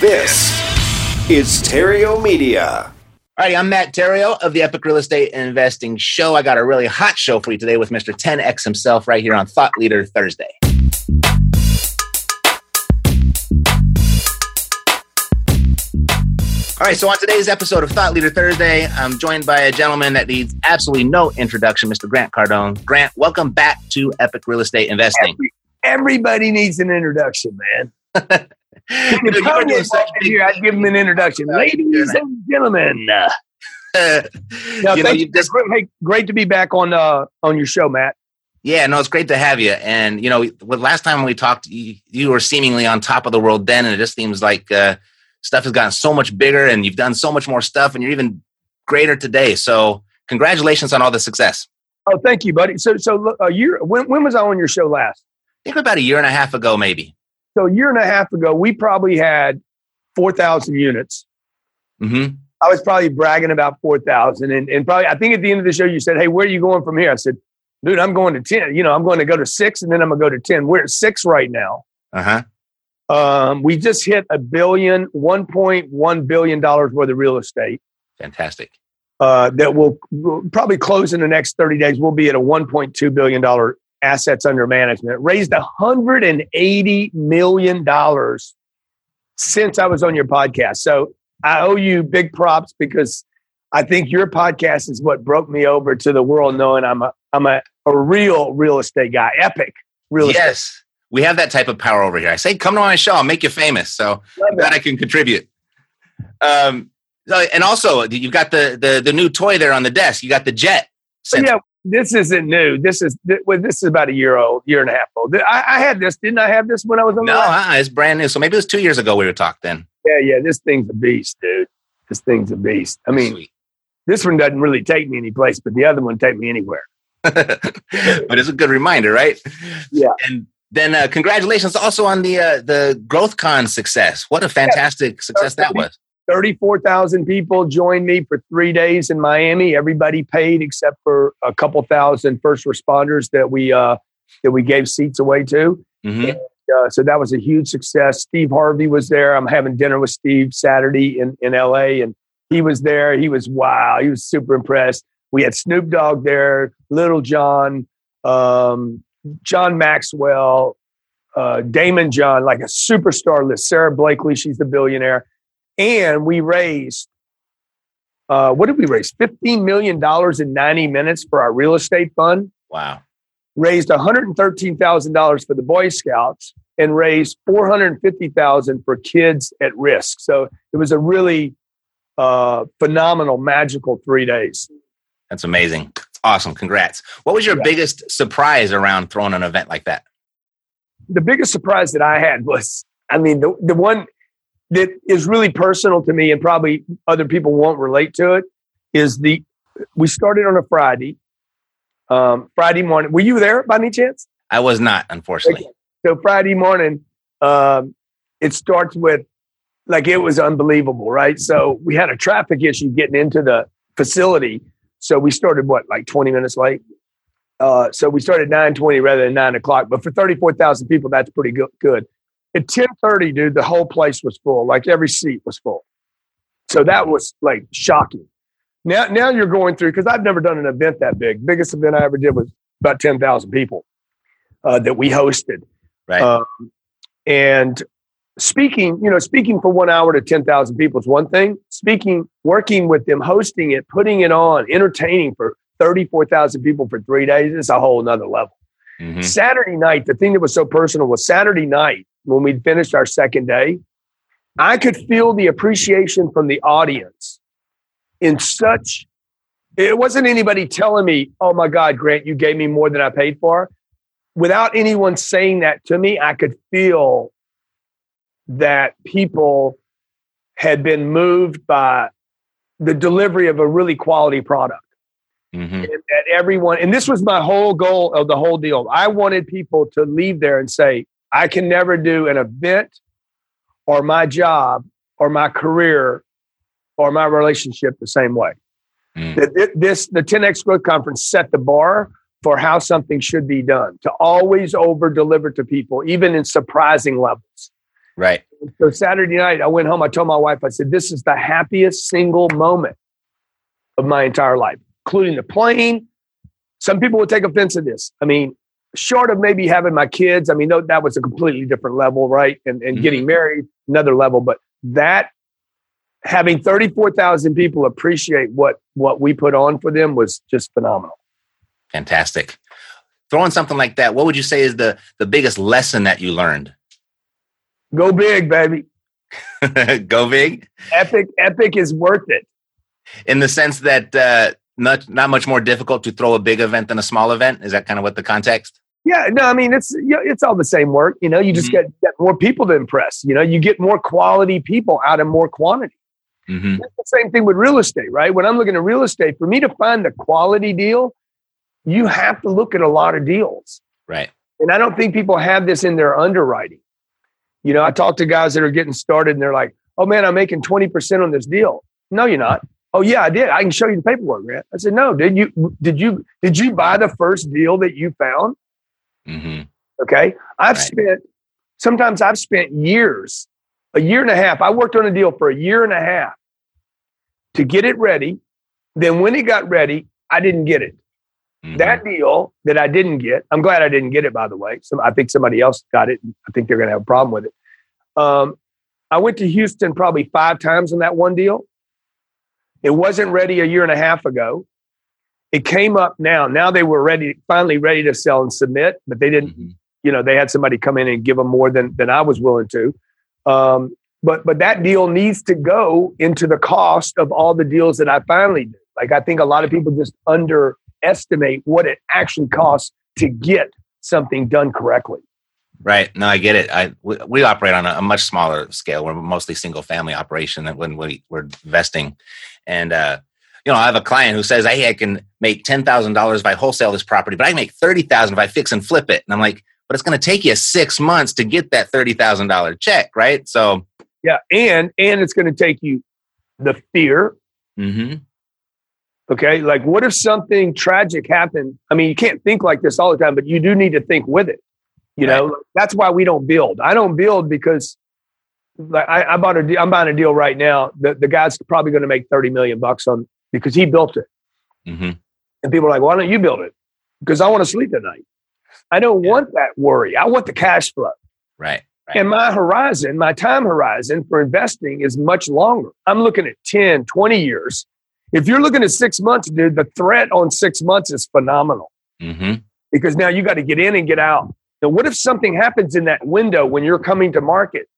This is Theriault Media. All right, I'm Matt Theriault of the Epic Real Estate Investing Show. I got a really hot show for you today with Mr. 10X himself right here on Thought Leader Thursday. All right, so on today's episode of Thought Leader Thursday, I'm joined by a gentleman that needs absolutely no introduction, Mr. Grant Cardone. Grant, welcome back to Epic Real Estate Investing. Every, everybody needs an introduction, man. You know, you were doing such big here, I'd give them an introduction. Ladies and gentlemen. No, you know, you just Great- hey, great to be back on uh, on your show, Matt. Yeah, no, it's great to have you. And you know, last time we talked, you, you were seemingly on top of the world then, and it just seems like uh, stuff has gotten so much bigger, and you've done so much more stuff, and you're even greater today. So, congratulations on all the success. Oh, thank you, buddy. So, so a year. When when was I on your show last? I think about a year and a half ago, maybe. So, a year and a half ago, we probably had four thousand units. hmm I was probably bragging about four thousand, and and probably I think at the end of the show, you said, "Hey, where are you going from here?" I said, "Dude, I'm going to ten. You know, I'm going to go to six, and then I'm gonna go to ten. We're at six right now." Uh huh. Um, we just hit a billion, one point one billion dollars worth of real estate. Fantastic. Uh, that will probably close in the next thirty days. We'll be at a one point two billion dollar assets under management. Raised hundred and eighty million dollars since I was on your podcast. So I owe you big props because I think your podcast is what broke me over to the world, knowing I'm a I'm a, a real real estate guy, epic real estate. Yes, we have that type of power over here. I say, come to my show, I'll make you famous. So Love glad that. I can contribute. Um, and also, you've got the, the the new toy there on the desk. You got the jet. So, yeah, this isn't new. This is well, this is about a year old, year and a half old. I, I had this, didn't I have this when I was on No, uh-uh, it's brand new. So maybe it was two years ago we were talking then. Yeah, yeah. This thing's a beast, dude. This thing's a beast. I mean, Sweet. this one doesn't really take me any place, but the other one take me anywhere. but it's a good reminder, right? Yeah. And then uh, congratulations also on the uh, the GrowthCon success. What a fantastic success that was. Thirty-four thousand people joined me for three days in Miami. Everybody paid except for a couple thousand first responders that we uh, that we gave seats away to. Mhm. Uh, so that was a huge success. Steve Harvey was there. I'm having dinner with Steve Saturday in, in LA, and he was there. He was wow. He was super impressed. We had Snoop Dogg there, Lil Jon, um, John Maxwell, uh, Daymond John, like a superstar list. Sara Blakely, she's the billionaire, and we raised. Uh, what did we raise? Fifteen million dollars in ninety minutes for our real estate fund Wow. raised $113,000 for the Boy Scouts and raised 450,000 for kids at risk. So it was a really uh, phenomenal, magical three days. That's amazing. Awesome. Congrats. What was your Yeah. biggest surprise around throwing an event like that? The biggest surprise that I had was, I mean, the, the one that is really personal to me and probably other people won't relate to it is the, we started on a Friday, um, Friday morning. Were you there by any chance? I was not, unfortunately. So Friday morning, um, it starts with like it was unbelievable, right? So we had a traffic issue getting into the facility. So we started what, like 20 minutes late? Uh, so we started 9:20 rather than nine o'clock. But for 34,000 people, that's pretty good. Good. At 10:30, dude, the whole place was full. Like every seat was full. So that was like shocking. Now, now you're going through because I've never done an event that big. Biggest event I ever did was about 10,000 people uh, that we hosted. Right. Um, and speaking, you know, speaking for one hour to 10,000 people is one thing. Speaking, working with them, hosting it, putting it on, entertaining for 34,000 people for three days is a whole nother level. Mm-hmm. Saturday night, the thing that was so personal was Saturday night when we finished our second day, I could feel the appreciation from the audience in such it wasn't anybody telling me, "Oh my God, Grant, you gave me more than I paid for." Without anyone saying that to me, I could feel that people had been moved by the delivery of a really quality product. Mm-hmm. That everyone, and this was my whole goal of the whole deal. I wanted people to leave there and say, I can never do an event or my job or my career or my relationship the same way. Mm. This, the 10X Growth Conference set the bar for how something should be done to always over deliver to people, even in surprising levels. Right. So Saturday night, I went home. I told my wife, I said, This is the happiest single moment of my entire life, including the plane. Some people would take offense to this. I mean, short of maybe having my kids, I mean, that was a completely different level, right? And, and mm-hmm. getting married, another level. But that having 34,000 people appreciate what what we put on for them was just phenomenal. Fantastic. Throwing something like that, what would you say is the the biggest lesson that you learned? Go big, baby. Go big. Epic, epic is worth it. In the sense that uh, not not much more difficult to throw a big event than a small event. Is that kind of what the context? Yeah, no, I mean it's you know, it's all the same work. You know, you just mm-hmm. get, get more people to impress. You know, you get more quality people out of more quantity. Mm-hmm. the same thing with real estate, right? When I'm looking at real estate, for me to find the quality deal, you have to look at a lot of deals. Right. And I don't think people have this in their underwriting. You know, I talk to guys that are getting started and they're like, oh man, I'm making 20% on this deal. No, you're not. Oh yeah, I did. I can show you the paperwork, man. I said, no, did you did you did you buy the first deal that you found? Mm-hmm. Okay. I've right. spent sometimes I've spent years, a year and a half. I worked on a deal for a year and a half to get it ready. Then when it got ready, I didn't get it. Mm-hmm. That deal that I didn't get, I'm glad I didn't get it, by the way. I think somebody else got it. I think they're going to have a problem with it. Um, I went to Houston probably five times on that one deal. It wasn't ready a year and a half ago. It came up now. Now they were ready, finally ready to sell and submit, but they didn't. Mm-hmm. You know, they had somebody come in and give them more than than I was willing to. Um, but but that deal needs to go into the cost of all the deals that I finally did. Like I think a lot of people just underestimate what it actually costs to get something done correctly. Right. No, I get it. I we, we operate on a, a, much smaller scale. We're mostly single family operation that when we, we're investing, and uh, you know, I have a client who says, "Hey, I can make ten thousand dollars if I wholesale this property, but I can make thirty thousand if I fix and flip it." And I'm like, "But it's going to take you six months to get that thirty thousand dollar check, right?" So yeah, and and it's going to take you the fear. Mm-hmm. Okay, like what if something tragic happened? I mean, you can't think like this all the time, but you do need to think with it. You right. know, that's why we don't build. I don't build because like I, I bought a deal, I'm buying a deal right now. The the guy's probably going to make 30 million bucks on because he built it. Mm-hmm. And people are like, why don't you build it? Because I want to sleep at night. I don't yeah. want that worry. I want the cash flow. Right. Right. And my horizon, my time horizon for investing is much longer. I'm looking at 10, 20 years. If you're looking at six months, dude, the threat on six months is phenomenal mm-hmm. because now you got to get in and get out. Now, what if something happens in that window when you're coming to market?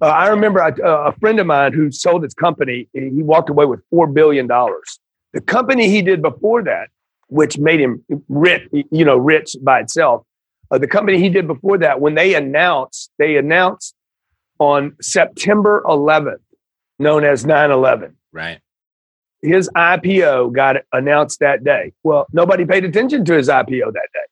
Uh, I remember a, a friend of mine who sold his company, he walked away with $4 billion. The company he did before that, which made him rich, you know, rich by itself, uh, the company he did before that, when they announced, they announced on September 11th, known as 9 11. Right. His IPO got announced that day. Well, nobody paid attention to his IPO that day.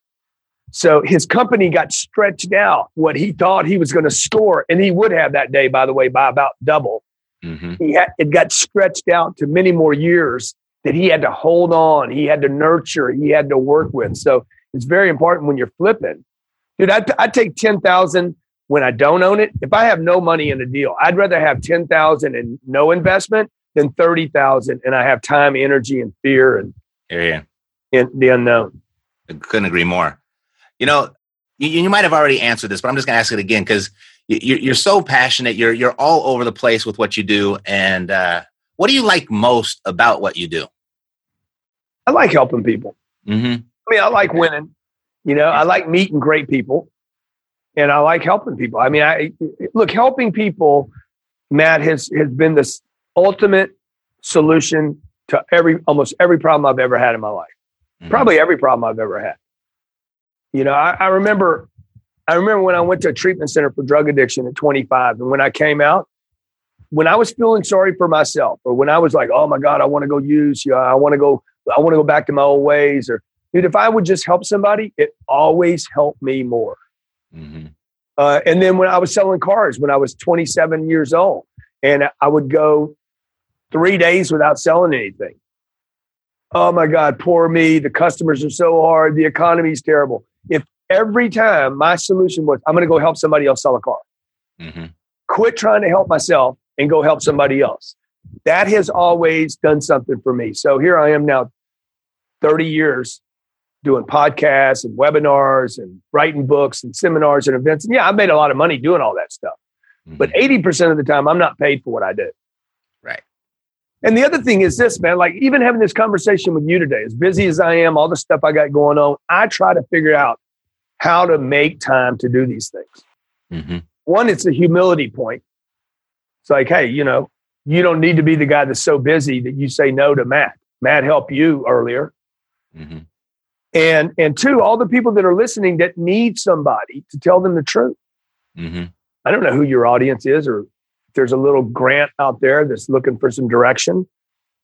So his company got stretched out what he thought he was going to store, and he would have that day, by the way, by about double. Mm-hmm. He had, it got stretched out to many more years that he had to hold on, he had to nurture, he had to work with. So it's very important when you're flipping. Dude, I, I take 10,000 when I don't own it. If I have no money in a deal, I'd rather have 10,000 and no investment than 30,000 and I have time, energy, and fear and, yeah, and the unknown. I couldn't agree more. You know, you, you might have already answered this, but I'm just going to ask it again because you, you're so passionate. You're you're all over the place with what you do. And uh, what do you like most about what you do? I like helping people. Mm-hmm. I mean, I like winning. You know, I like meeting great people, and I like helping people. I mean, I look helping people. Matt has has been this ultimate solution to every almost every problem I've ever had in my life. Mhm. Probably every problem I've ever had. You know, I, I remember I remember when I went to a treatment center for drug addiction at 25, and when I came out, when I was feeling sorry for myself, or when I was like, "Oh my God, I want to go use, you know, I want to go, I want to go back to my old ways," or dude, if I would just help somebody, it always helped me more. Mm-hmm. Uh, and then when I was selling cars when I was 27 years old, and I would go three days without selling anything. Oh my God, poor me. The customers are so hard. The economy's terrible. If every time my solution was, I'm going to go help somebody else sell a car, Mm-hmm. quit trying to help myself and go help somebody else. That has always done something for me. So here I am now, 30 years doing podcasts and webinars and writing books and seminars and events. And yeah, I've made a lot of money doing all that stuff. But 80% of the time, I'm not paid for what I do. And the other thing is this, man, like even having this conversation with you today, as busy as I am, all the stuff I got going on, I try to figure out how to make time to do these things. Mm-hmm. One, it's a humility point. It's like, hey, you know, you don't need to be the guy that's so busy that you say no to Matt. Matt helped you earlier. Mm-hmm. And and two, all the people that are listening that need somebody to tell them the truth. Mm-hmm. I don't know who your audience is or there's a little grant out there that's looking for some direction.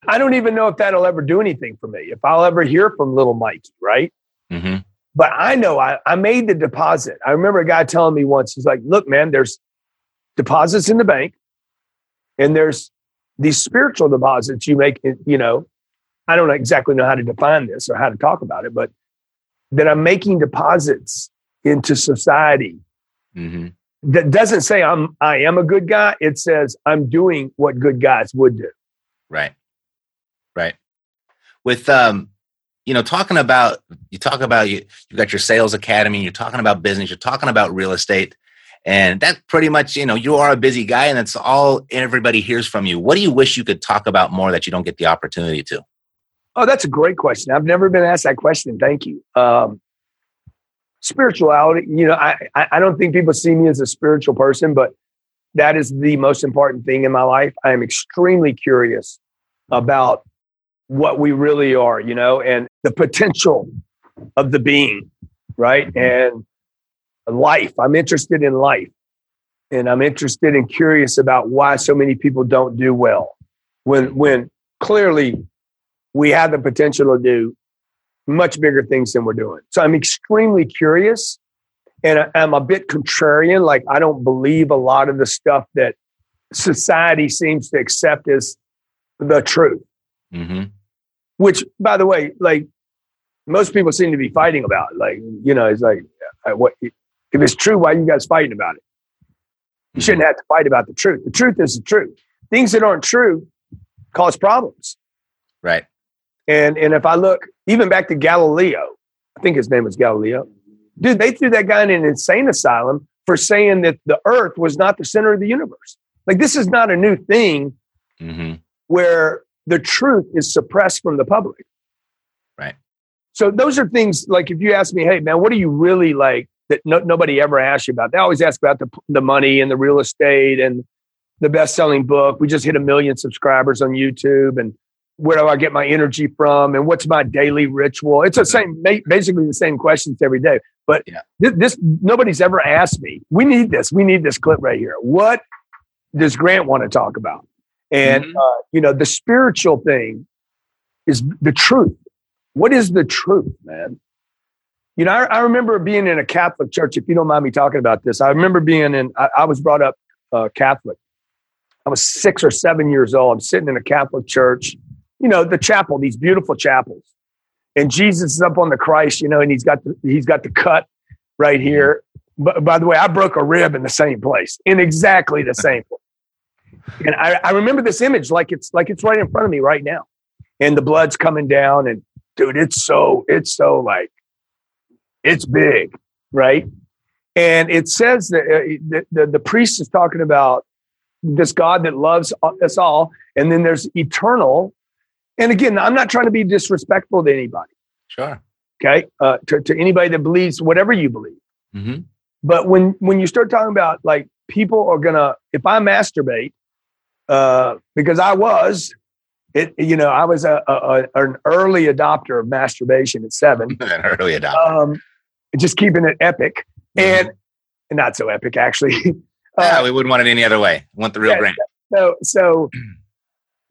I don't even know if that'll ever do anything for me. If I'll ever hear from little Mikey, right? Mm-hmm. But I know I, I made the deposit. I remember a guy telling me once, he's like, look, man, there's deposits in the bank and there's these spiritual deposits you make, you know, I don't exactly know how to define this or how to talk about it, but that I'm making deposits into society Mm-hmm. That doesn't say I'm I am a good guy. It says I'm doing what good guys would do. Right. Right. With um, you know, talking about you talk about you you've got your sales academy, you're talking about business, you're talking about real estate. And that's pretty much, you know, you are a busy guy and that's all everybody hears from you. What do you wish you could talk about more that you don't get the opportunity to? Oh, that's a great question. I've never been asked that question. Thank you. Um, spirituality, you know, I, I don't think people see me as a spiritual person, but that is the most important thing in my life. I am extremely curious about what we really are, you know, and the potential of the being, right? And life. I'm interested in life. And I'm interested and curious about why so many people don't do well. When when clearly we have the potential to do much bigger things than we're doing. So I'm extremely curious and I- I'm a bit contrarian. Like, I don't believe a lot of the stuff that society seems to accept as the truth, Mm-hmm. which, by the way, like most people seem to be fighting about. Like, you know, it's like, uh, what if it's true, why are you guys fighting about it? You shouldn't have to fight about the truth. The truth is the truth. Things that aren't true cause problems. Right. And and if I look even back to Galileo, I think his name was Galileo. Dude, they threw that guy in an insane asylum for saying that the earth was not the center of the universe. Like this is not a new thing Mm-hmm. where the truth is suppressed from the public. Right. So those are things like if you ask me, hey man, what do you really like that no, nobody ever asks you about? They always ask about the the money and the real estate and the best selling book. We just hit a million subscribers on YouTube and where do I get my energy from and what's my daily ritual? It's the same, basically the same questions every day. But Yeah. this, this nobody's ever asked me. We need this. We need this clip right here. What does Grant want to talk about? And Mhm. uh, you know, the spiritual thing is the truth. What is the truth, man? You know, I, I remember being in a Catholic church. If you don't mind me talking about this, I remember being in. I, I was brought up uh, Catholic. I was six or seven years old. I'm sitting in a Catholic church. You know, the chapel, these beautiful chapels, and Jesus is up on the Christ. You know, and he's got the he's got the cut right here. But by the way, I broke a rib in the same place, in exactly the same place. And I, I remember this image like it's like it's right in front of me right now. And the blood's coming down, and dude, it's so it's so like it's big, right? And it says that uh, the, the, the priest is talking about this God that loves us all. And then there's eternal. And again, I'm not trying to be disrespectful to anybody. Sure. Okay. Uh, to, to anybody that believes whatever you believe. Mm-hmm. But when when you start talking about like people are gonna, if I masturbate, uh, because I was, it you know I was a, a, an early adopter of masturbation at seven. An early adopter. Um, just keeping it epic and, and not so epic actually. yeah, Uh, we wouldn't want it any other way. We want the real yeah, grain. so so,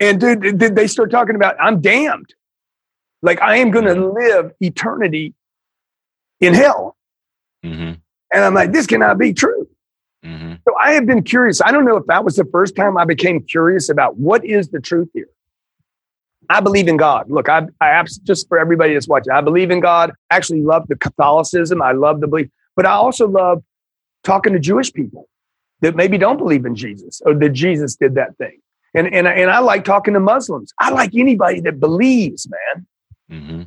and dude, did they start talking about I'm damned, like I am going to live eternity in hell, Mm-hmm. and I'm like, this cannot be true. Mm-hmm. So I have been curious. I don't know if that was the first time I became curious about what is the truth here. I believe in God. Look, I, I just for everybody that's watching, I believe in God. I actually love the Catholicism. I love the belief, but I also love talking to Jewish people that maybe don't believe in Jesus or that Jesus did that thing. And and and I like talking to Muslims. I like anybody that believes, man. Mm-hmm.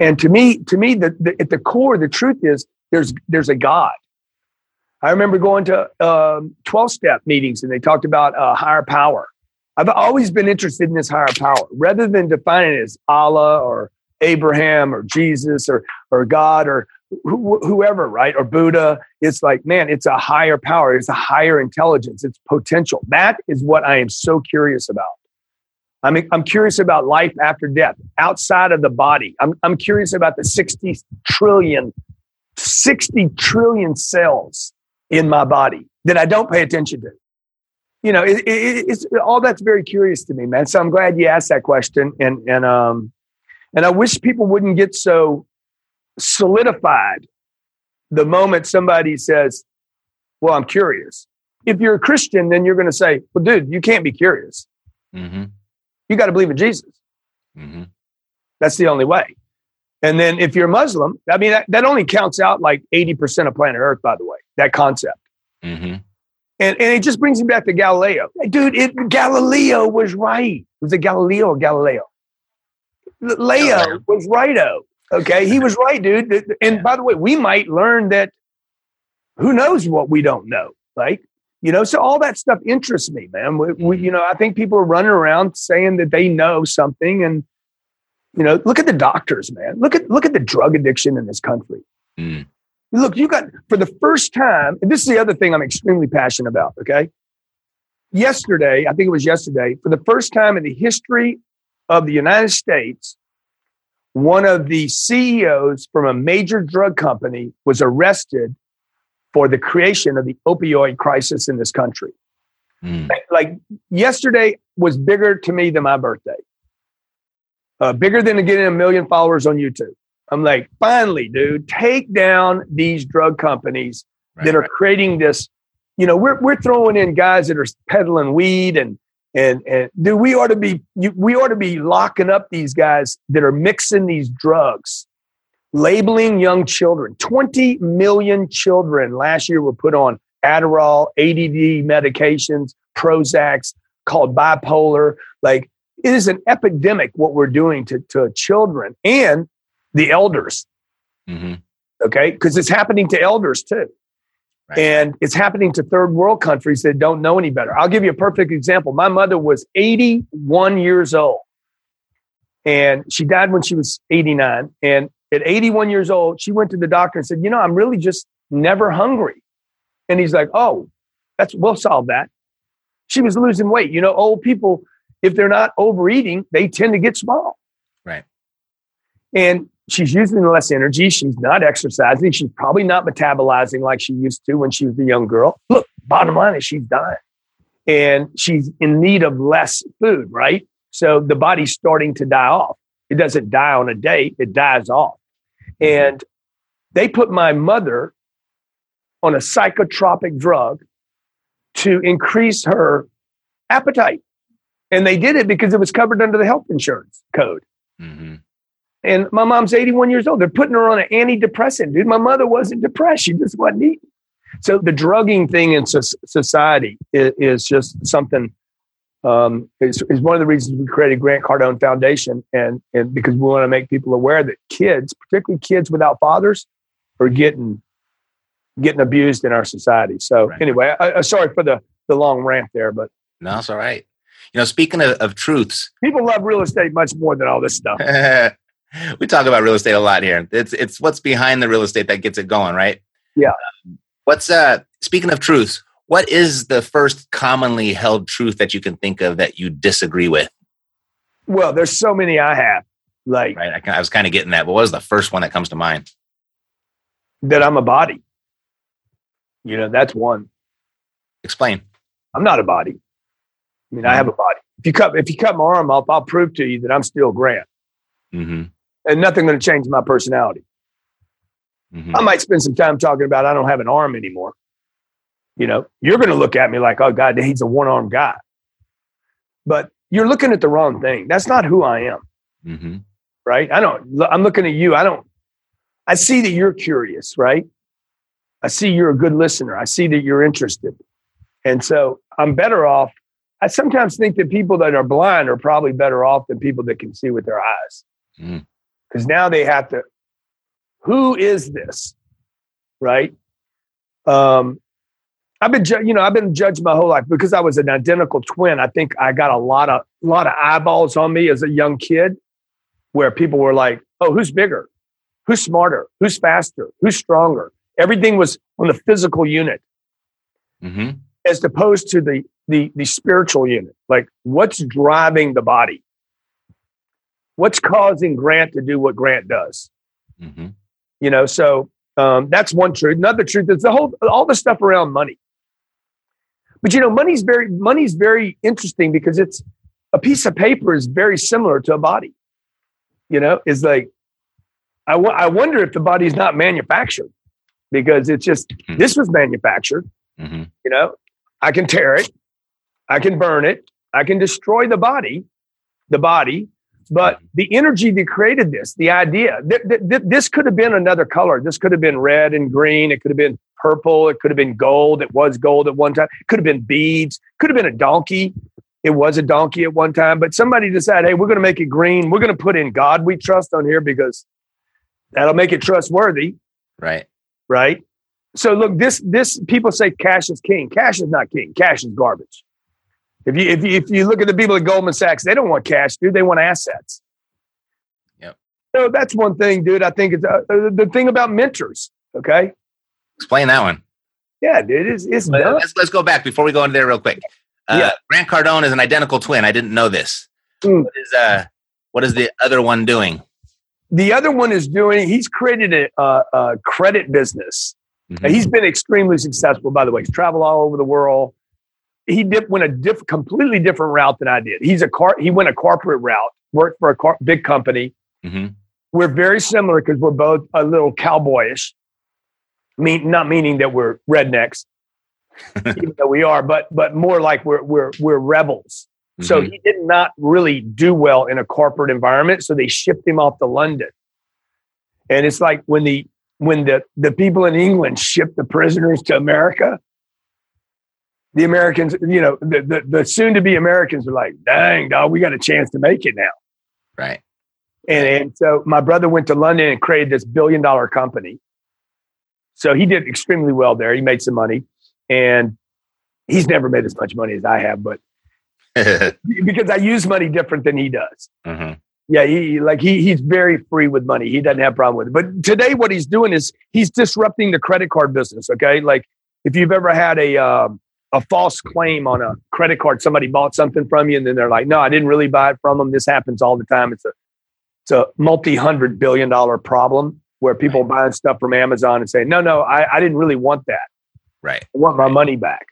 And to me, to me, the, the, at the core, the truth is there's there's a God. I remember going to um, 12 step meetings and they talked about uh, higher power. I've always been interested in this higher power rather than defining it as Allah or Abraham or Jesus or, or God or wh- whoever, right? Or Buddha. It's like, man, it's a higher power. It's a higher intelligence. It's potential. That is what I am so curious about. I mean, I'm curious about life after death, outside of the body. I'm, I'm curious about the 60 trillion, 60 trillion cells in my body that I don't pay attention to. You know, it, it, it's all that's very curious to me, man. So I'm glad you asked that question, and and um, and I wish people wouldn't get so solidified the moment somebody says, "Well, I'm curious." If you're a Christian, then you're going to say, "Well, dude, you can't be curious. Mm-hmm. You got to believe in Jesus." Mm-hmm. That's the only way. And then if you're Muslim, I mean, that, that only counts out like 80% of planet Earth, by the way, that concept. Mm-hmm. And, and it just brings me back to Galileo. Dude, it, Galileo was right. Was it Galileo or Galileo? Leo was righto. Okay. He was right, dude. And by the way, we might learn that who knows what we don't know. Like, you know, so all that stuff interests me, man. We, we, you know, I think people are running around saying that they know something and, you know, look at the doctors, man. Look at look at the drug addiction in this country. Mm. Look, you got for the first time, and this is the other thing I'm extremely passionate about. Okay. Yesterday, I think it was yesterday, for the first time in the history of the United States, one of the CEOs from a major drug company was arrested for the creation of the opioid crisis in this country. Mm. Like yesterday was bigger to me than my birthday uh, bigger than getting a million followers on YouTube. I'm like, finally, dude, take down these drug companies Right, that are right. creating this. You know, we're we're throwing in guys that are peddling weed and and and dude, we ought to be you, we ought to be locking up these guys that are mixing these drugs, labeling young children. Twenty million children last year were put on Adderall, ADD medications, Prozacs, called bipolar. Like it is an epidemic what we're doing to, to children and the elders, Mm-hmm. okay? Because it's happening to elders too. Right. And it's happening to third world countries that don't know any better. I'll give you a perfect example. My mother was 81 years old and she died when she was 89. And at 81 years old, she went to the doctor and said, You know, I'm really just never hungry. And he's like, Oh, that's we'll solve that. She was losing weight. You know, old people, if they're not overeating, they tend to get small. Right. And she's using less energy. She's not exercising. She's probably not metabolizing like she used to when she was a young girl. Look, bottom line is she's dying and she's in need of less food, right? So the body's starting to die off. It doesn't die on a day, it dies off. And they put my mother on a psychotropic drug to increase her appetite. And they did it because it was covered under the health insurance code. Mm-hmm. And my mom's 81 years old. They're putting her on an antidepressant, dude. My mother wasn't depressed. She just wasn't eating. So the drugging thing in so- society is, is just something. Um, is, is one of the reasons we created Grant Cardone Foundation, and and because we want to make people aware that kids, particularly kids without fathers, are getting getting abused in our society. So Right. anyway, I, I, sorry for the the long rant there, but No, it's all right. You know, speaking of, of truths, people love real estate much more than all this stuff. we talk about real estate a lot here. It's it's what's behind the real estate that gets it going, right? Yeah. What's uh speaking of truths, what is the first commonly held truth that you can think of that you disagree with? Well, there's so many I have, like Right. I, can- I was kind of getting that, but what was the first one that comes to mind? that I'm a body. You know, that's one. Explain. I'm not a body. I mean, I have a body. If you cut if you cut my arm off, I'll prove to you that I'm still Grant, Mm-hmm. And nothing going to change my personality. hmm I might spend some time talking about I don't have an arm anymore. You know, you're going to look at me like, oh God, he's a one armed guy. But you're looking at the wrong thing. That's not who I am, hmm right? I don't. I'm looking at you. I don't. I see that you're curious, right? I see you're a good listener. I see that you're interested, and so I'm better off. I sometimes think that people that are blind are probably better off than people that can see with their eyes, Mm. Because now they have to. Who is this, right? Um, I've been, ju- you know, I've been judged my whole life because I was an identical twin. I think I got a lot of, a lot of eyeballs on me as a young kid, where people were like, "Oh, who's bigger? Who's smarter? Who's faster? Who's stronger?" Everything was on the physical unit, hmm as opposed to the the the spiritual unit. Like, what's driving the body? What's causing Grant to do what Grant does? hmm you know so um, that's one truth. Another truth is the whole all the stuff around money. But you know money's very money's very interesting because it's a piece of paper is very similar to a body. You know it's like I I wonder if the body's not manufactured because it's just Hmm. this was manufactured. Hmm you know i can tear it. I can burn it. I can destroy the body the body but mm-hmm. the energy that created this the idea th- th- th- this could have been another color. This could have been red and green. It could have been purple. It could have been gold. It was gold at one time. It could have been beads. Could have been a donkey. It was a donkey at one time. But somebody decided hey we're going to make it green. We're going to put in god we trust on here because that'll make it trustworthy. Right. right? So look, this this people say cash is king. Cash is not king. Cash is garbage. If you if you if you look at the people at Goldman Sachs, they don't want cash, dude. They want assets. Yep. So that's one thing, dude. I think it's uh, the thing about mentors. Okay. Explain that one. Yeah, dude. It's it's let's let's go back before we go into there real quick. Uh, Yeah. Grant Cardone is an identical twin. I didn't know this. Mm. What is uh what is the other one doing? The other one is doing. He's created a, a, a credit business. Mhm. He's been extremely successful, by the way. He's traveled all over the world. He did went a diff, completely different route than I did. He's a car. He went a corporate route. Worked for a car, big company. Mhm. We're very similar because we're both a little cowboyish. Mean not meaning that we're rednecks, even though we are, but but more like we're we're we're rebels. So Mhm. he did not really do well in a corporate environment. So they shipped him off to London. And it's like when the when the, the people in England shipped the prisoners to America, the Americans, you know, the, the, the soon to be Americans are like, dang, dog, we got a chance to make it now. right. And, and so my brother went to London and created this billion dollar company. So he did extremely well there. He made some money and he's never made as much money as I have, but because I use money different than he does. Mhm. Yeah, he like he he's very free with money. He doesn't have a problem with it. But today, what he's doing is he's disrupting the credit card business. Okay, like if you've ever had a um, a false claim on a credit card, somebody bought something from you, and then they're like, "No, I didn't really buy it from them." This happens all the time. It's a it's a multi hundred billion dollar problem where people are buying stuff from Amazon and saying, "No, no, I, I didn't really want that. Right. I want my money back."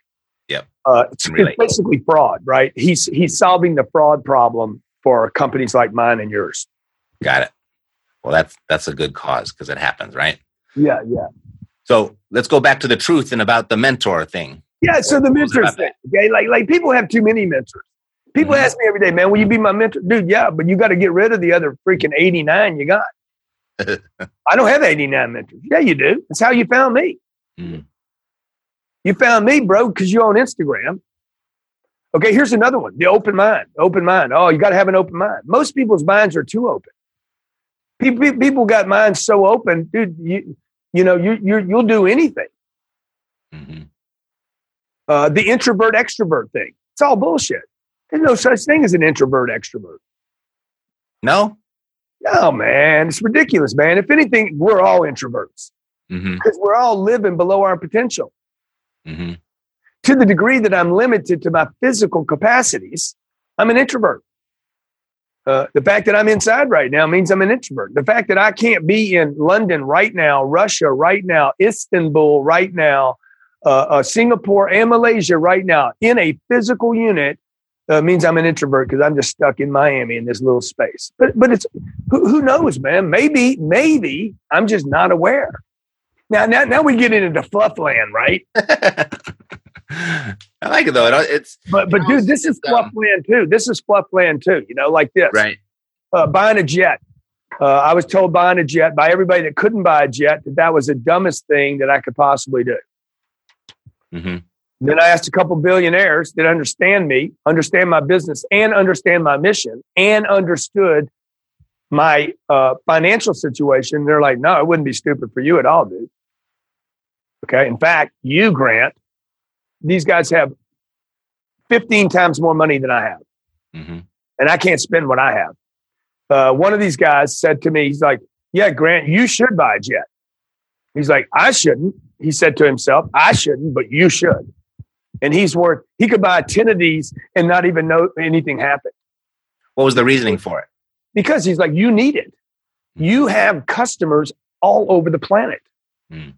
Yep. Uh, it's, it's basically fraud, right? He's he's solving the fraud problem for companies like mine and yours. Got it. Well, that's that's a good cause because it happens, right? Yeah, yeah. So let's go back to the truth and about the mentor thing. Yeah, so the What was it mentors thing. Okay, like like people have too many mentors. People Mhm. ask me every day, man, will you be my mentor? Dude, yeah, but you got to get rid of the other freaking 89 you got. I don't have 89 mentors. Yeah, you do. That's how you found me. Mhm. You found me, bro, because you're on Instagram. Okay, here's another one. The open mind. Open mind. Oh, you got to have an open mind. Most people's minds are too open. People, people got minds so open, dude. You, you know, you, you, you'll do anything. Mm-hmm. Uh, the introvert extrovert thing. It's all bullshit. There's no such thing as an introvert extrovert. No. No, man, it's ridiculous, man. If anything, we're all introverts Mm-hmm. because we're all living below our potential. Mm-hmm. To the degree that I'm limited to my physical capacities, I'm an introvert. Uh, the fact that I'm inside right now means I'm an introvert. The fact that I can't be in London right now, Russia right now, Istanbul right now, uh, uh, Singapore and Malaysia right now in a physical unit uh, means I'm an introvert because I'm just stuck in Miami in this little space. But but it's who, who knows, man? Maybe maybe I'm just not aware. Now now now we get into fluff land, right? I like it though. It- It's But but dude, this is fluff land too. This is fluff land too. You know, like this. right. Uh, buying a jet. Uh, I was told buying a jet by everybody that couldn't buy a jet that that was the dumbest thing that I could possibly do. Mm-hmm. Then I asked a couple billionaires that understand me, understand my business, and understand my mission, and understood my uh, financial situation. They're like, no, it wouldn't be stupid for you at all, dude. Okay. In fact, you, Grant, these guys have 15 times more money than I have, Mm-hmm. and I can't spend what I have. Uh, one of these guys said to me, he's like, yeah, Grant, you should buy a jet. He's like, I shouldn't. He said to himself, I shouldn't, but you should. And he's worth, he could buy 10 of these and not even know anything happened What was the reasoning for it? because he's like, you need it. You have customers all over the planet. Hmm.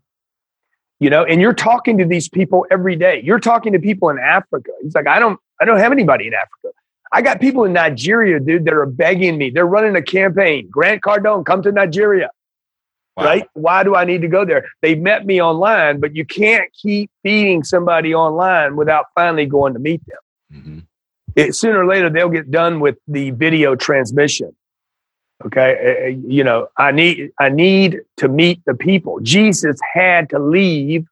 You know, and you're talking to these people every day. You're talking to people in Africa. He's like, I don't, I don't have anybody in Africa. I got people in Nigeria, dude, that are begging me. They're running a campaign. Grant Cardone, come to Nigeria. Wow. right? Why do I need to go there? They met me online, but you can't keep feeding somebody online without finally going to meet them. Mm-hmm. It, sooner or later, they'll get done with the video transmission. Okay, Uh, you know, I need I need to meet the people. Jesus had to leave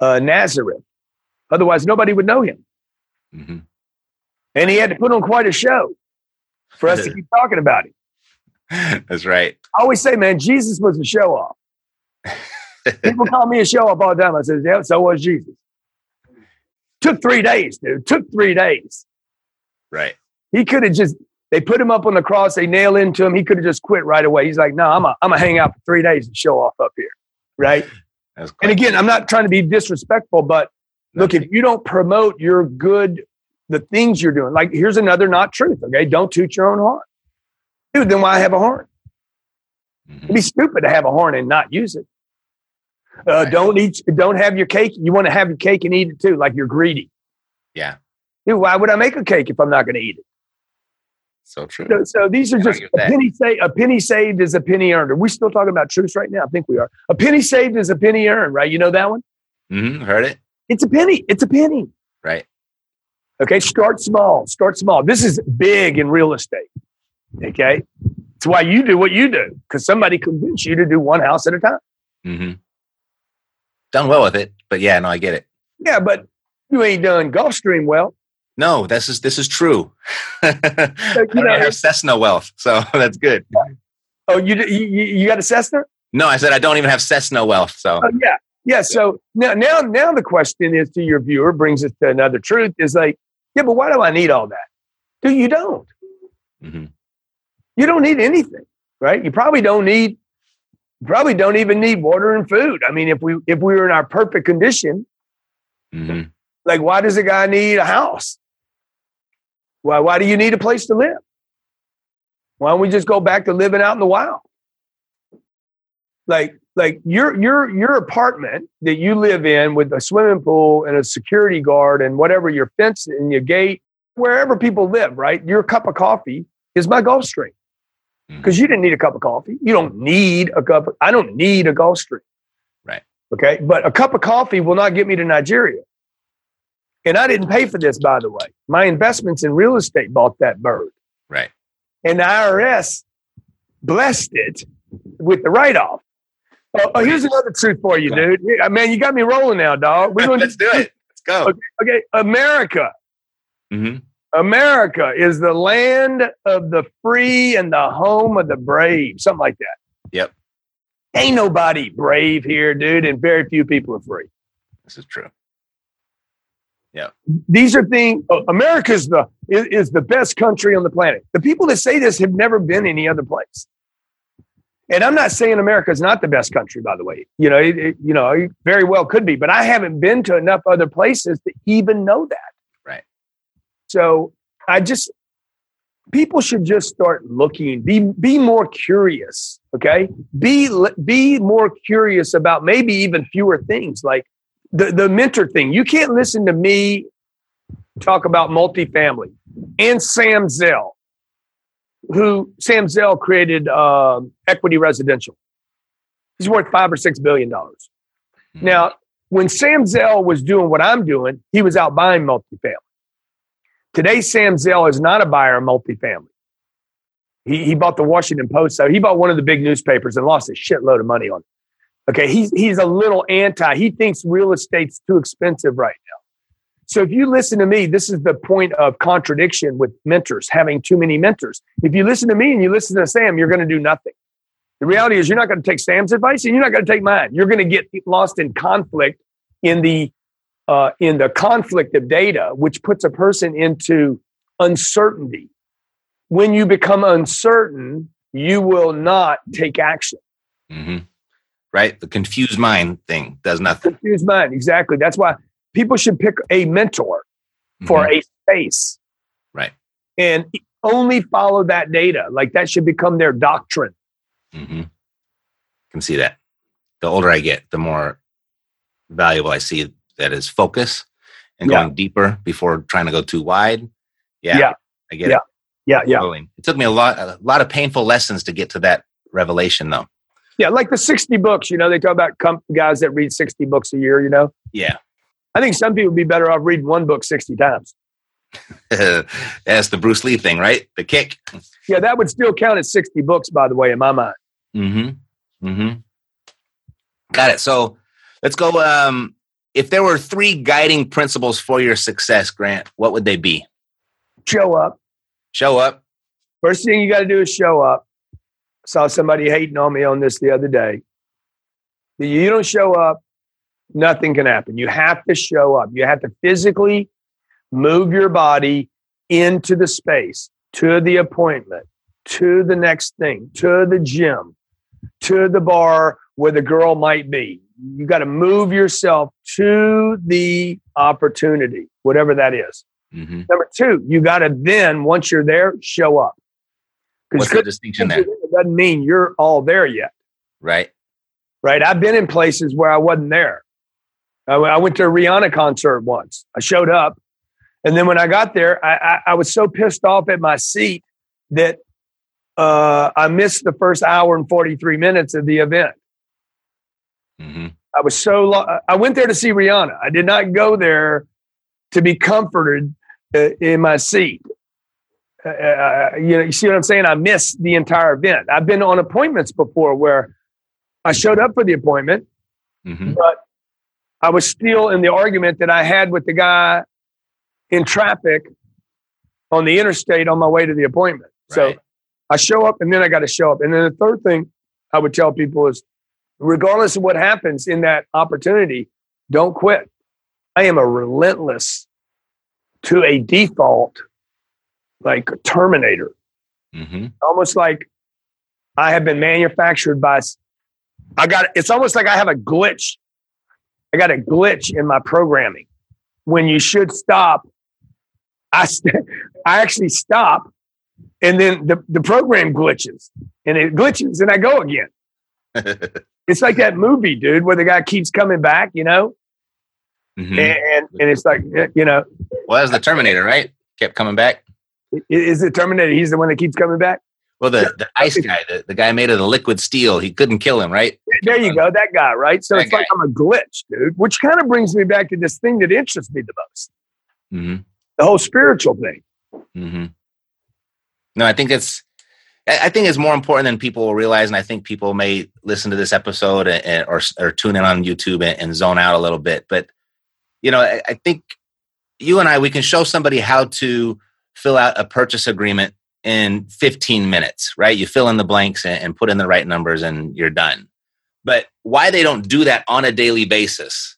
uh, Nazareth, otherwise nobody would know him, Mm-hmm. and he had to put on quite a show for us to keep talking about him. That's right. I always say, man, Jesus was a show off. People call me a show off all the time. I said, yeah, so was Jesus. Took three days, dude. Took three days. Right. He could have just, they put him up on the cross, they nail into him. He could have just quit right away. He's like, no, I'm going I'm to hang out for three days and show off up here. Right. And again, I'm not trying to be disrespectful, but look, if you don't promote your good, the things you're doing, like here's another not truth. Okay. Don't toot your own horn. Dude, then why have a horn? Mhm. It'd be stupid to have a horn and not use it. Uh. Don't eat. Don't have your cake. You want to have your cake and eat it too, like you're greedy. Yeah. Dude, why would I make a cake if I'm not going to eat it? So true. So, so these are just a penny saved. A penny saved is a penny earned. Are we still talking about truths right now? I think we are. A penny saved is a penny earned. Right? You know that one. Mm-hmm. Heard it. It's a penny. It's a penny. Right. Okay. Start small. Start small. This is big in real estate. Okay. It's why you do what you do because somebody convinced you to do one house at a time. Mm-hmm. Done well with it, but yeah, no, I get it. Yeah, but you ain't done Gulfstream well. No, this is this is true. I don't know, have Cessna wealth, so that's good. Oh, you you, you got a Cessna? No, I said I don't even have Cessna wealth, so Oh, yeah, yeah. So now, now, now the question is to your viewer brings us to another truth: is like, yeah, but why do I need all that? Do you don't? Mhm. You don't need anything, right? You probably don't need. Probably don't even need water and food. I mean, if we if we were in our perfect condition, Mhm. like why does a guy need a house? Why why do you need a place to live? Why don't we just go back to living out in the wild? Like like your your your apartment that you live in with a swimming pool and a security guard and whatever your fence and your gate, wherever people live, right? Your cup of coffee is my Gulfstream. Because you didn't need a cup of coffee. You don't need a cup. Of, I don't need a Gulfstream. Right. Okay. But a cup of coffee will not get me to Nigeria. And I didn't pay for this, by the way. My investments in real estate bought that bird. right. And the IRS blessed it with the write off. Oh, oh, here's another truth for you, dude. Man, you got me rolling now, dog. We're gonna Let's do it. Let's go. Okay. Okay. America. hmm America is the land of the free and the home of the brave, something like that. Yep. Ain't nobody brave here, dude, and very few people are free. This is true. Yeah. These are things. Oh, America's the is, is the best country on the planet. The people that say this have never been any other place. And I'm not saying America is not the best country, by the way. You know, it, it- you know, it very well could be, but I haven't been to enough other places to even know that. So I just people should just start looking. Be be more curious. Okay. Be be more curious about maybe even fewer things like the the mentor thing. You can't listen to me talk about multifamily and Sam Zell, who Sam Zell created um, Equity Residential. He's worth five or six billion dollars. Mm-hmm. Now, when Sam Zell was doing what I'm doing, he was out buying multifamily. Today, Sam Zell is not a buyer of multifamily. He, he bought the Washington Post. So he bought one of the big newspapers and lost a shitload of money on it. Okay. He's, he's a little anti. He thinks real estate's too expensive right now. So if you listen to me, this is the point of contradiction with mentors, having too many mentors. If you listen to me and you listen to Sam, you're going to do nothing. The reality is you're not going to take Sam's advice and you're not going to take mine. You're going to get lost in conflict in the uh, in the conflict of data, which puts a person into uncertainty. When you become uncertain, you will not take action. hmm Right. The confused mind thing does nothing. Confused mind, exactly. That's why people should pick a mentor for Mhm. a space Right. and only follow that data. Like that should become their doctrine. hmm Can see that. The older I get, the more valuable I see that is focus and Yeah. going deeper before trying to go too wide. Yeah, Yeah. I get Yeah. it. Yeah, yeah, Totally. It took me a lot, a lot of painful lessons to get to that revelation, though. yeah. Like the 60 books, you know, they talk about com- guys that read 60 books a year, you know. Yeah, I think some people would be better off reading one book 60 times. that's the Bruce Lee thing, right? The kick. Yeah, that would still count as 60 books, by the way, in my mind. Mm-hmm. Mm-hmm. Got it. So let's go. Um, if there were three guiding principles for your success, Grant, what would they be? Show up. Show up. First thing you got to do is show up. saw somebody hating on me on this the other day. If you don't show up, nothing can happen. You have to show up. You have to physically move your body into the space, to the appointment, to the next thing, to the gym, to the bar where the girl might be. You got to move yourself to the opportunity, whatever that is. Mm-hmm. Number two, you got to then, once you're there, show up. What's the distinction there? It doesn't mean you're all there yet, Right. right? I've been in places where I wasn't there. I, I went to a Rihanna concert once. I showed up, and then when I got there, I, I, I was so pissed off at my seat that uh, I missed the first hour and forty three minutes of the event. Mm-hmm. I was so lo- I went there to see Rihanna. I did not go there to be comforted uh, in my seat. Uh, uh, you know, you see what I'm saying? I missed the entire event. I've been on appointments before where I showed up for the appointment, Mm-hmm. but I was still in the argument that I had with the guy in traffic on the interstate on my way to the appointment. So I show up and then I got to show up. And then the third thing I would tell people is regardless of what happens in that opportunity, don't quit. I am a relentless to a default, like a terminator, Mm-hmm. almost like I have been manufactured by. I got it's almost like I have a glitch. I got a glitch in my programming. When you should stop, I st- I actually stop, and then the, the program glitches, and it glitches, and I go again. It's like that movie, dude, where the guy keeps coming back, you know, hmm and and it's like you know, Well, that was the Terminator, right? Kept coming back. is it Terminator? He's the one that keeps coming back. Well, the, the ice guy, the, the guy made of the liquid steel, he couldn't kill him, right? There you go, that guy, right? So That it's like I'm a glitch, dude. Which kind of brings me back to this thing that interests me the most: Mm-hmm. the whole spiritual thing. Mm-hmm. No, I think it's I think it's more important than people will realize, and I think people may listen to this episode and- or or tune in on YouTube and, and zone out a little bit. But you know, I, I think you and I we can show somebody how to fill out a purchase agreement in 15 minutes, right? You fill in the blanks and, and put in the right numbers, and you're done. But why they don't do that on a daily basis,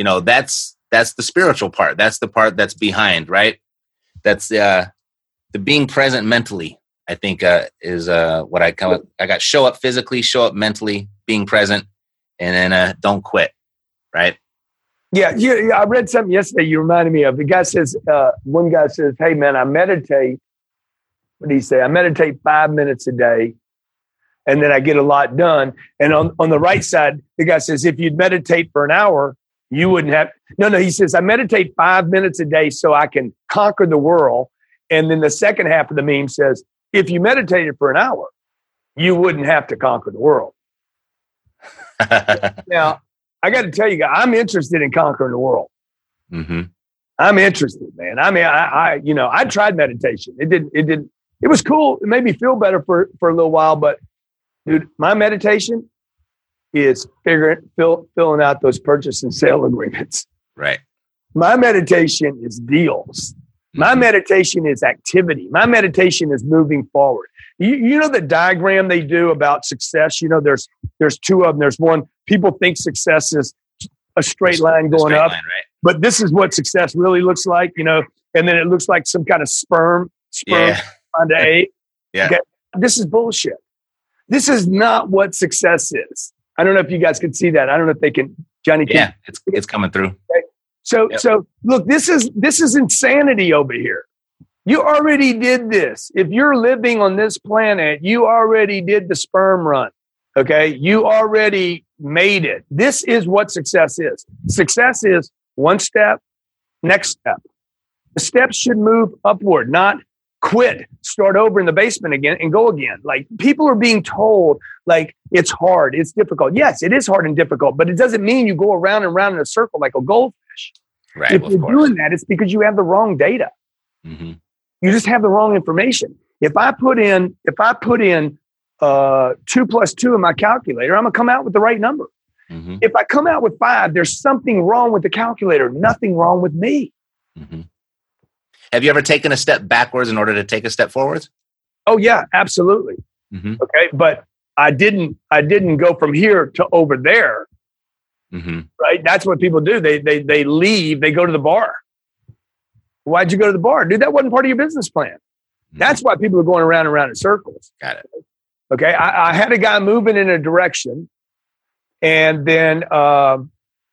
you know that's that's the spiritual part that's the part that's behind right that's uh the being present mentally i think uh is uh what i of i got show up physically show up mentally being present and then uh don't quit right Yeah, yeah. I read something yesterday. You reminded me of. The guy says, uh, one guy says, "Hey, man, I meditate." What did he say? I meditate five minutes a day, and then I get a lot done. And on on the right side, the guy says, "If you'd meditate for an hour, you wouldn't have." No, no. He says, "I meditate five minutes a day so I can conquer the world." And then the second half of the meme says, "If you meditated for an hour, you wouldn't have to conquer the world." Now, I got to tell you, I'm interested in conquering the world. Mm-hmm. I'm interested, man. I mean, I, I, you know, I tried meditation. It didn't, it didn't, it was cool. It made me feel better for, for a little while, but dude, my meditation is figuring, fill, filling out those purchase and sale agreements. right My meditation is deals. My Mhm. meditation is activity. My meditation is moving forward. You, you know the diagram they do about success. You know, there's there's two of them. There's one people think success is a straight line going straight up, line, right but this is what success really looks like. You know, and then it looks like some kind of sperm sperm yeah onto egg. Yeah. Okay. This is bullshit. This is not what success is. I don't know if you guys can see that. I don't know if they can. Johnny, can yeah it's it's coming through so Yep. so look, this is this is insanity over here. You already did this. If you're living on this planet, you already did the sperm run. Okay? You already made it. This is what success is. Success is one step, next step. The steps should move upward, not quit, start over in the basement again and go again. Like people are being told like it's hard, it's difficult. Yes, it is hard and difficult, but it doesn't mean you go around and around in a circle like a goldfish. Right if of you're doing that, it's because you have the wrong data. hmm You just have the wrong information. If I put in, if I put in uh, two plus two in my calculator, I'm gonna come out with the right number. hmm If I come out with five, there's something wrong with the calculator. Nothing wrong with me. hmm have you ever taken a step backwards in order to take a step forwards Oh yeah, absolutely. hmm Okay, but I didn't. I didn't go from here to over there. Hmm Right? That's what people do. They they they leave. They go to the bar. Why'd you go to the bar, dude? That wasn't part of your business plan. That's why people are going around and around in circles. got it Okay, I, I had a guy moving in a direction, and then um,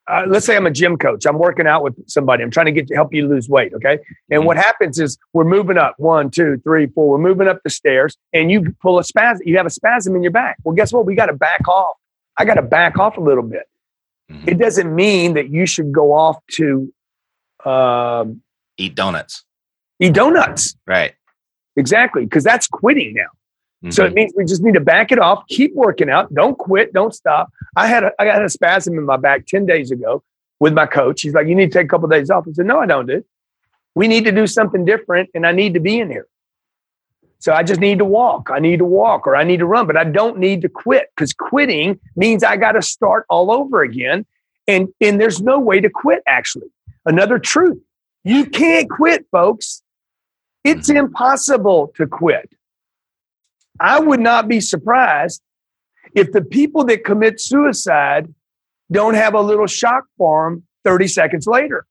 uh, let's say I'm a gym coach. I'm working out with somebody. I'm trying to get to help you lose weight. Okay, and Mhm. what happens is we're moving up one, two, three, four. We're moving up the stairs, and you pull a spasm. You have a spasm in your back. Well, guess what? We got to back off. I got to back off a little bit. Mhm. It doesn't mean that you should go off to um, eat donuts eat donuts. right Exactly, because that's quitting now. So Mhm. it means we just need to back it off, keep working out, don't quit, don't stop. I had a, I had a spasm in my back 10 days ago with my coach. He's like, you need to take a couple of days off. I said, no, I don't, dude. We need to do something different and I need to be in here. So I just need to walk. I need to walk or I need to run, but I don't need to quit because quitting means I got to start all over again. And, and there's no way to quit, actually. Another truth you can't quit, folks. It's mm-hmm. impossible to quit. I would not be surprised if the people that commit suicide don't have a little shock form 30 seconds later.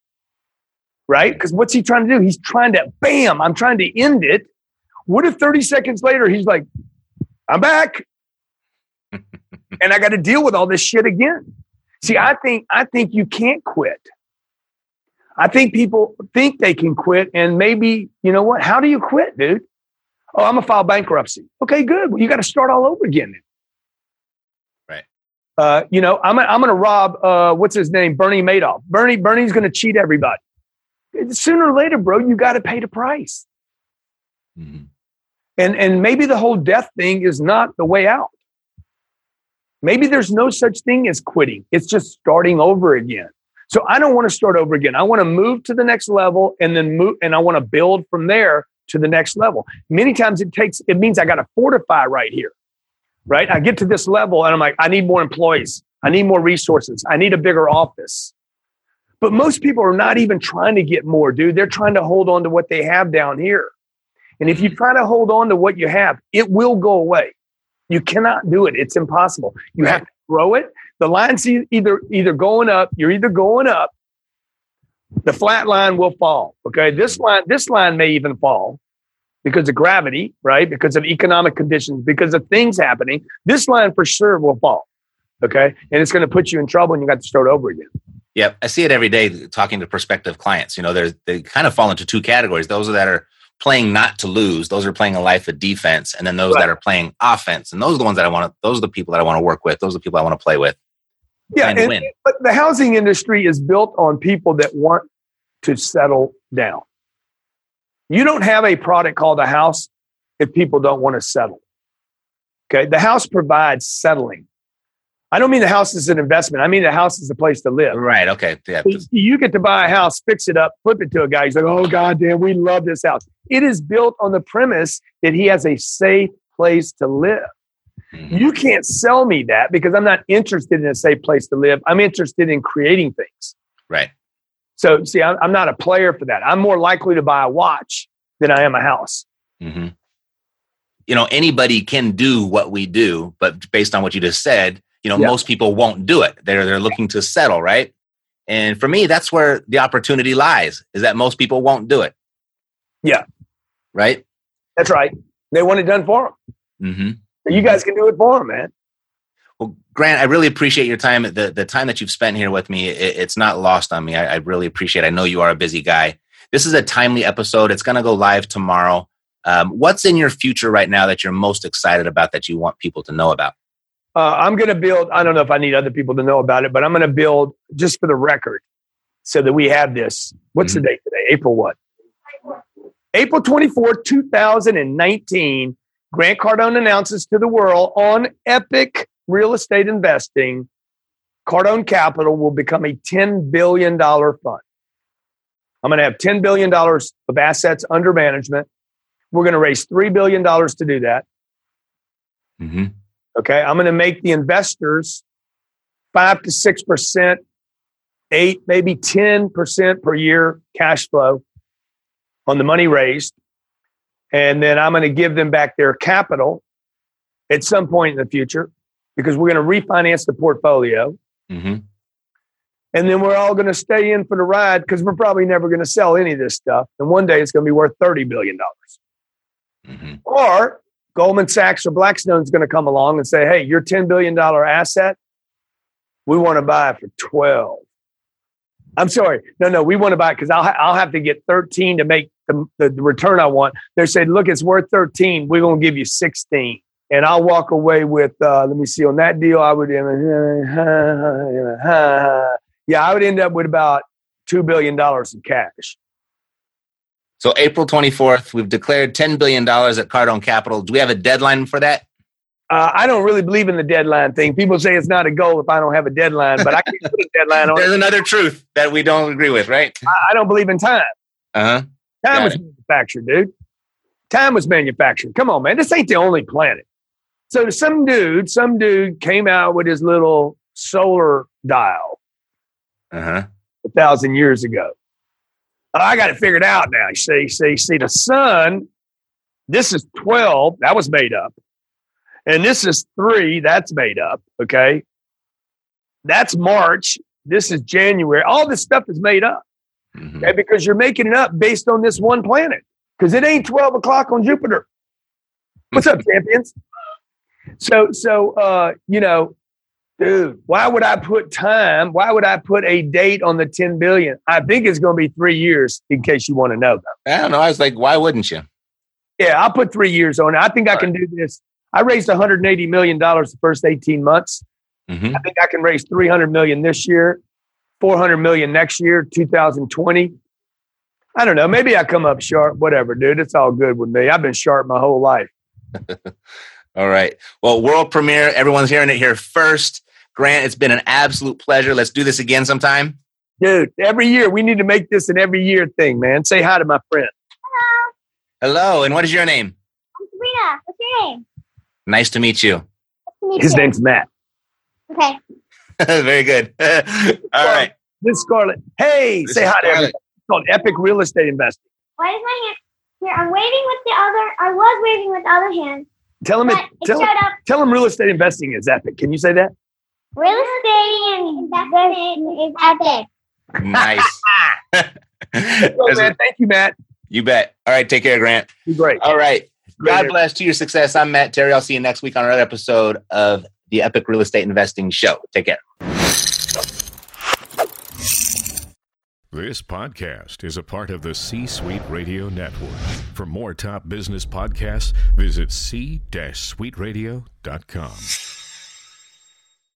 Right? Because what's he trying to do? He's trying to, bam, I'm trying to end it. What if 30 seconds later he's like, I'm back. and I got to deal with all this shit again. See, I think I think you can't quit. I think people think they can quit, and maybe you know what? How do you quit, dude? Oh, I'm gonna file bankruptcy. Okay, good. Well, you got to start all over again. Then. Right. Uh, you know, I'm gonna, I'm gonna rob. Uh, what's his name? Bernie Madoff. Bernie Bernie's gonna cheat everybody. Sooner or later, bro, you got to pay the price. Mhm. And and maybe the whole death thing is not the way out. Maybe there's no such thing as quitting. It's just starting over again. So I don't want to start over again. I want to move to the next level and then move and I want to build from there to the next level. Many times it takes it means I got to fortify right here. Right? I get to this level and I'm like I need more employees. I need more resources. I need a bigger office. But most people are not even trying to get more, dude. They're trying to hold on to what they have down here. And if you try to hold on to what you have, it will go away. You cannot do it. It's impossible. You have to grow it. The line's either either going up, you're either going up The flat line will fall. Okay. This line, this line may even fall because of gravity, right? Because of economic conditions, because of things happening. This line for sure will fall. Okay. And it's going to put you in trouble and you got to start over again. Yep, I see it every day talking to prospective clients. You know, there's they kind of fall into two categories. Those that are playing not to lose, those are playing a life of defense, and then those right. that are playing offense. And those are the ones that I want to. Those are the people that I want to work with. Those are the people I want to play with. Yeah, and, but the housing industry is built on people that want to settle down. You don't have a product called a house if people don't want to settle. Okay, the house provides settling. I don't mean the house is an investment. I mean the house is a place to live. Right. Okay. Yeah. You get to buy a house, fix it up, flip it to a guy. He's like, "Oh God damn, we love this house." It is built on the premise that he has a safe place to live. Mm-hmm. You can't sell me that because I'm not interested in a safe place to live. I'm interested in creating things. Right. So, see, I'm, I'm not a player for that. I'm more likely to buy a watch than I am a house. Mm-hmm. You know, anybody can do what we do, but based on what you just said, you know, yeah. most people won't do it. They're they're looking to settle, right? And for me, that's where the opportunity lies, is that most people won't do it. Yeah. Right? That's right. They want it done for them. Mm-hmm. you guys can do it for them, man. Well, Grant, I really appreciate your time. The the time that you've spent here with me, it, it's not lost on me. I, I, really appreciate. it. I know you are a busy guy. This is a timely episode. It's going to go live tomorrow. Um, what's in your future right now that you're most excited about that you want people to know about? Uh, I'm going to build, I don't know if I need other people to know about it, but I'm going to build just for the record so that we have this. What's mm-hmm. the date today? April what? April 24, 2019. Grant Cardone announces to the world on Epic Real Estate Investing, Cardone Capital will become a $10 billion fund. I'm going to have $10 billion of assets under management. We're going to raise $3 billion to do that. Mm-hmm. Okay. I'm going to make the investors five to 6%, eight, maybe 10% per year cash flow on the money raised. And then I'm going to give them back their capital at some point in the future because we're going to refinance the portfolio. Mm-hmm. And then we're all going to stay in for the ride because we're probably never going to sell any of this stuff. And one day it's going to be worth $30 billion. Mm-hmm. Or Goldman Sachs or Blackstone is going to come along and say, hey, your $10 billion asset, we want to buy it for 12. I'm sorry. No, no, we want to buy it because I'll, ha- I'll have to get 13 to make the, the, the return I want. They said, look, it's worth 13. We're going to give you 16. And I'll walk away with, uh, let me see, on that deal, I would, yeah, I would end up with about $2 billion in cash. So April 24th, we've declared $10 billion at Cardone Capital. Do we have a deadline for that? Uh, I don't really believe in the deadline thing. People say it's not a goal if I don't have a deadline, but I can put a deadline on. There's another truth that we don't agree with, right? I, I don't believe in time. Uh huh. Time Got was it. manufactured, dude. Time was manufactured. Come on, man. This ain't the only planet. So some dude, some dude came out with his little solar dial uh-huh. a thousand years ago. I got it figured out now. See, see, see, the sun, this is 12, that was made up. And this is three, that's made up. Okay. That's March. This is January. All this stuff is made up. Mm-hmm. Okay, because you're making it up based on this one planet. Because it ain't 12 o'clock on Jupiter. What's up, champions? So, so uh, you know, dude, why would I put time? Why would I put a date on the 10 billion? I think it's going to be three years in case you want to know. I don't know. I was like, why wouldn't you? Yeah, I'll put three years on it. I think All I can right. do this. I raised 180 million dollars the first 18 months. Mm-hmm. I think I can raise 300 million this year, 400 million next year, 2020. I don't know. Maybe I come up sharp. Whatever, dude. It's all good with me. I've been sharp my whole life. all right. Well, world premiere. Everyone's hearing it here first. Grant, it's been an absolute pleasure. Let's do this again sometime. Dude, every year we need to make this an every year thing, man. Say hi to my friend. Hello. Hello. And what is your name? I'm Sabrina. What's your name? Nice to meet you. Nice To meet His you. name's Matt. Okay. Very good. All right. This Scarlett. Hey, this say hi to everybody. It's called Epic Real Estate Investing. Why is my hand here? I'm waving with the other. I was waving with the other hand. Tell him it. Tell, him, tell him real estate investing is epic. Can you say that? Real estate investing is epic. Nice. Go, man. Thank you, Matt. you bet. All right. Take care, Grant. You're great. All right. God Great. bless to your success. I'm Matt Theriault. I'll see you next week on another episode of the Epic Real Estate Investing Show. Take care. This podcast is a part of the C Suite Radio Network. For more top business podcasts, visit c-suiteradio.com.